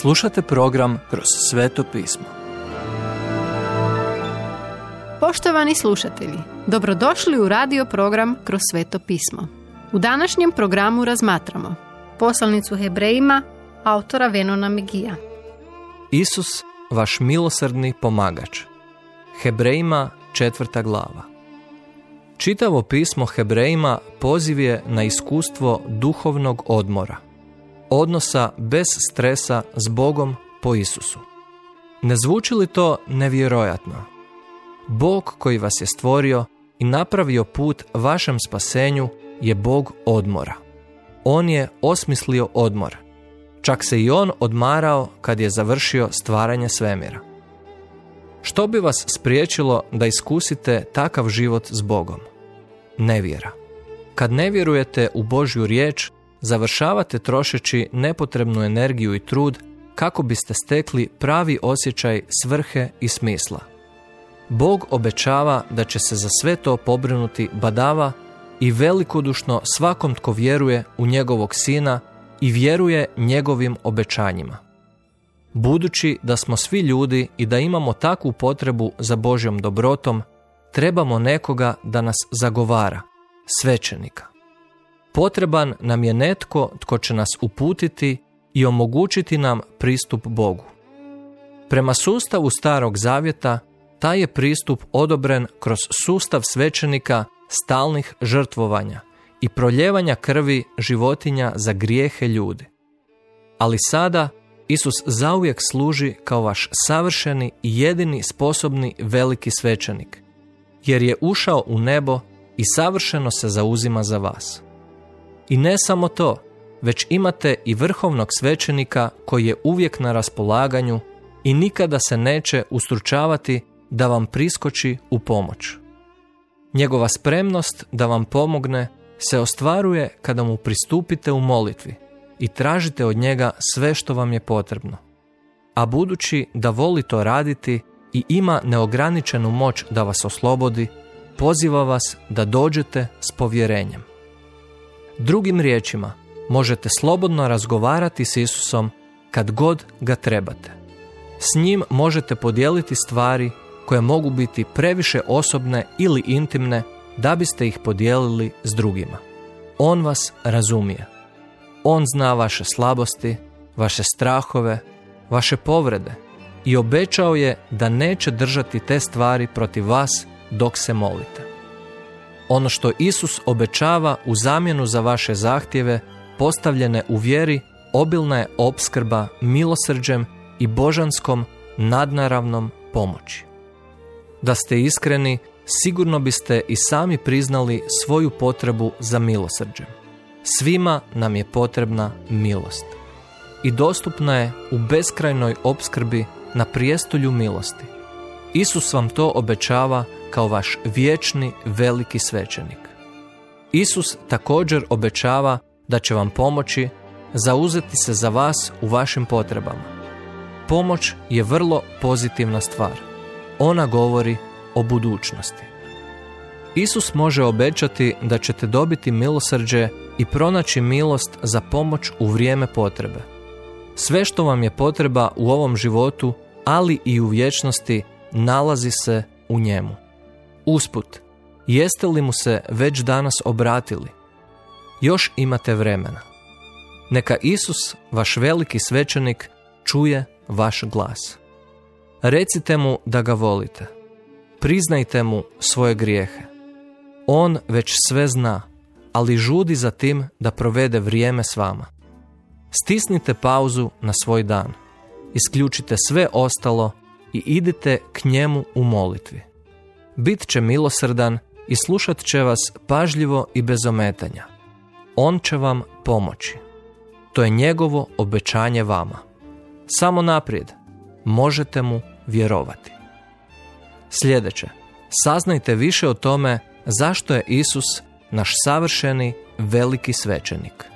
Slušate program Kroz sveto pismo. Poštovani slušatelji, dobrodošli u radio program Kroz sveto pismo. U današnjem programu razmatramo poslanicu Hebrejima autora Venona Megija. Isus, vaš milosrdni pomagač. Hebrejima četvrta glava. Čitavo pismo Hebrejima poziv je na iskustvo duhovnog odmora odnosa bez stresa s Bogom po Isusu. Ne zvuči li to nevjerojatno? Bog koji vas je stvorio i napravio put vašem spasenju je Bog odmora. On je osmislio odmor. Čak se i on odmarao kad je završio stvaranje svemira. Što bi vas spriječilo da iskusite takav život s Bogom? Nevjera. Kad ne vjerujete u Božju riječ, završavate trošeći nepotrebnu energiju i trud kako biste stekli pravi osjećaj svrhe i smisla. Bog obećava da će se za sve to pobrinuti badava i velikodušno svakom tko vjeruje u njegovog sina i vjeruje njegovim obećanjima. Budući da smo svi ljudi i da imamo takvu potrebu za Božjom dobrotom, trebamo nekoga da nas zagovara, svećenika. Potreban nam je netko tko će nas uputiti i omogućiti nam pristup Bogu. Prema sustavu Starog Zavjeta, taj je pristup odobren kroz sustav svećenika stalnih žrtvovanja i proljevanja krvi životinja za grijehe ljudi. Ali sada Isus zauvijek služi kao vaš savršeni i jedini sposobni veliki svećenik, jer je ušao u nebo i savršeno se zauzima za vas. I ne samo to, već imate i vrhovnog svećenika koji je uvijek na raspolaganju i nikada se neće ustručavati da vam priskoči u pomoć. Njegova spremnost da vam pomogne se ostvaruje kada mu pristupite u molitvi i tražite od njega sve što vam je potrebno. A budući da voli to raditi i ima neograničenu moć da vas oslobodi, poziva vas da dođete s povjerenjem. Drugim riječima, možete slobodno razgovarati s Isusom kad god ga trebate. S njim možete podijeliti stvari koje mogu biti previše osobne ili intimne da biste ih podijelili s drugima. On vas razumije. On zna vaše slabosti, vaše strahove, vaše povrede i obećao je da neće držati te stvari protiv vas dok se molite. Ono što Isus obećava u zamjenu za vaše zahtjeve postavljene u vjeri obilna je opskrba milosrđem i božanskom nadnaravnom pomoći. Da ste iskreni, sigurno biste i sami priznali svoju potrebu za milosrđem. Svima nam je potrebna milost. I dostupna je u beskrajnoj opskrbi na prijestolju milosti. Isus vam to obećava kao vaš vječni veliki svećenik. Isus također obećava da će vam pomoći zauzeti se za vas u vašim potrebama. Pomoć je vrlo pozitivna stvar. Ona govori o budućnosti. Isus može obećati da ćete dobiti milosrđe i pronaći milost za pomoć u vrijeme potrebe. Sve što vam je potreba u ovom životu, ali i u vječnosti, nalazi se u njemu. Usput, jeste li mu se već danas obratili? Još imate vremena. Neka Isus, vaš veliki svećenik, čuje vaš glas. Recite mu da ga volite. Priznajte mu svoje grijehe. On već sve zna, ali žudi za tim da provede vrijeme s vama. Stisnite pauzu na svoj dan. Isključite sve ostalo i idite k njemu u molitvi bit će milosrdan i slušat će vas pažljivo i bez ometanja. On će vam pomoći. To je njegovo obećanje vama. Samo naprijed možete mu vjerovati. Sljedeće, saznajte više o tome zašto je Isus naš savršeni veliki svećenik.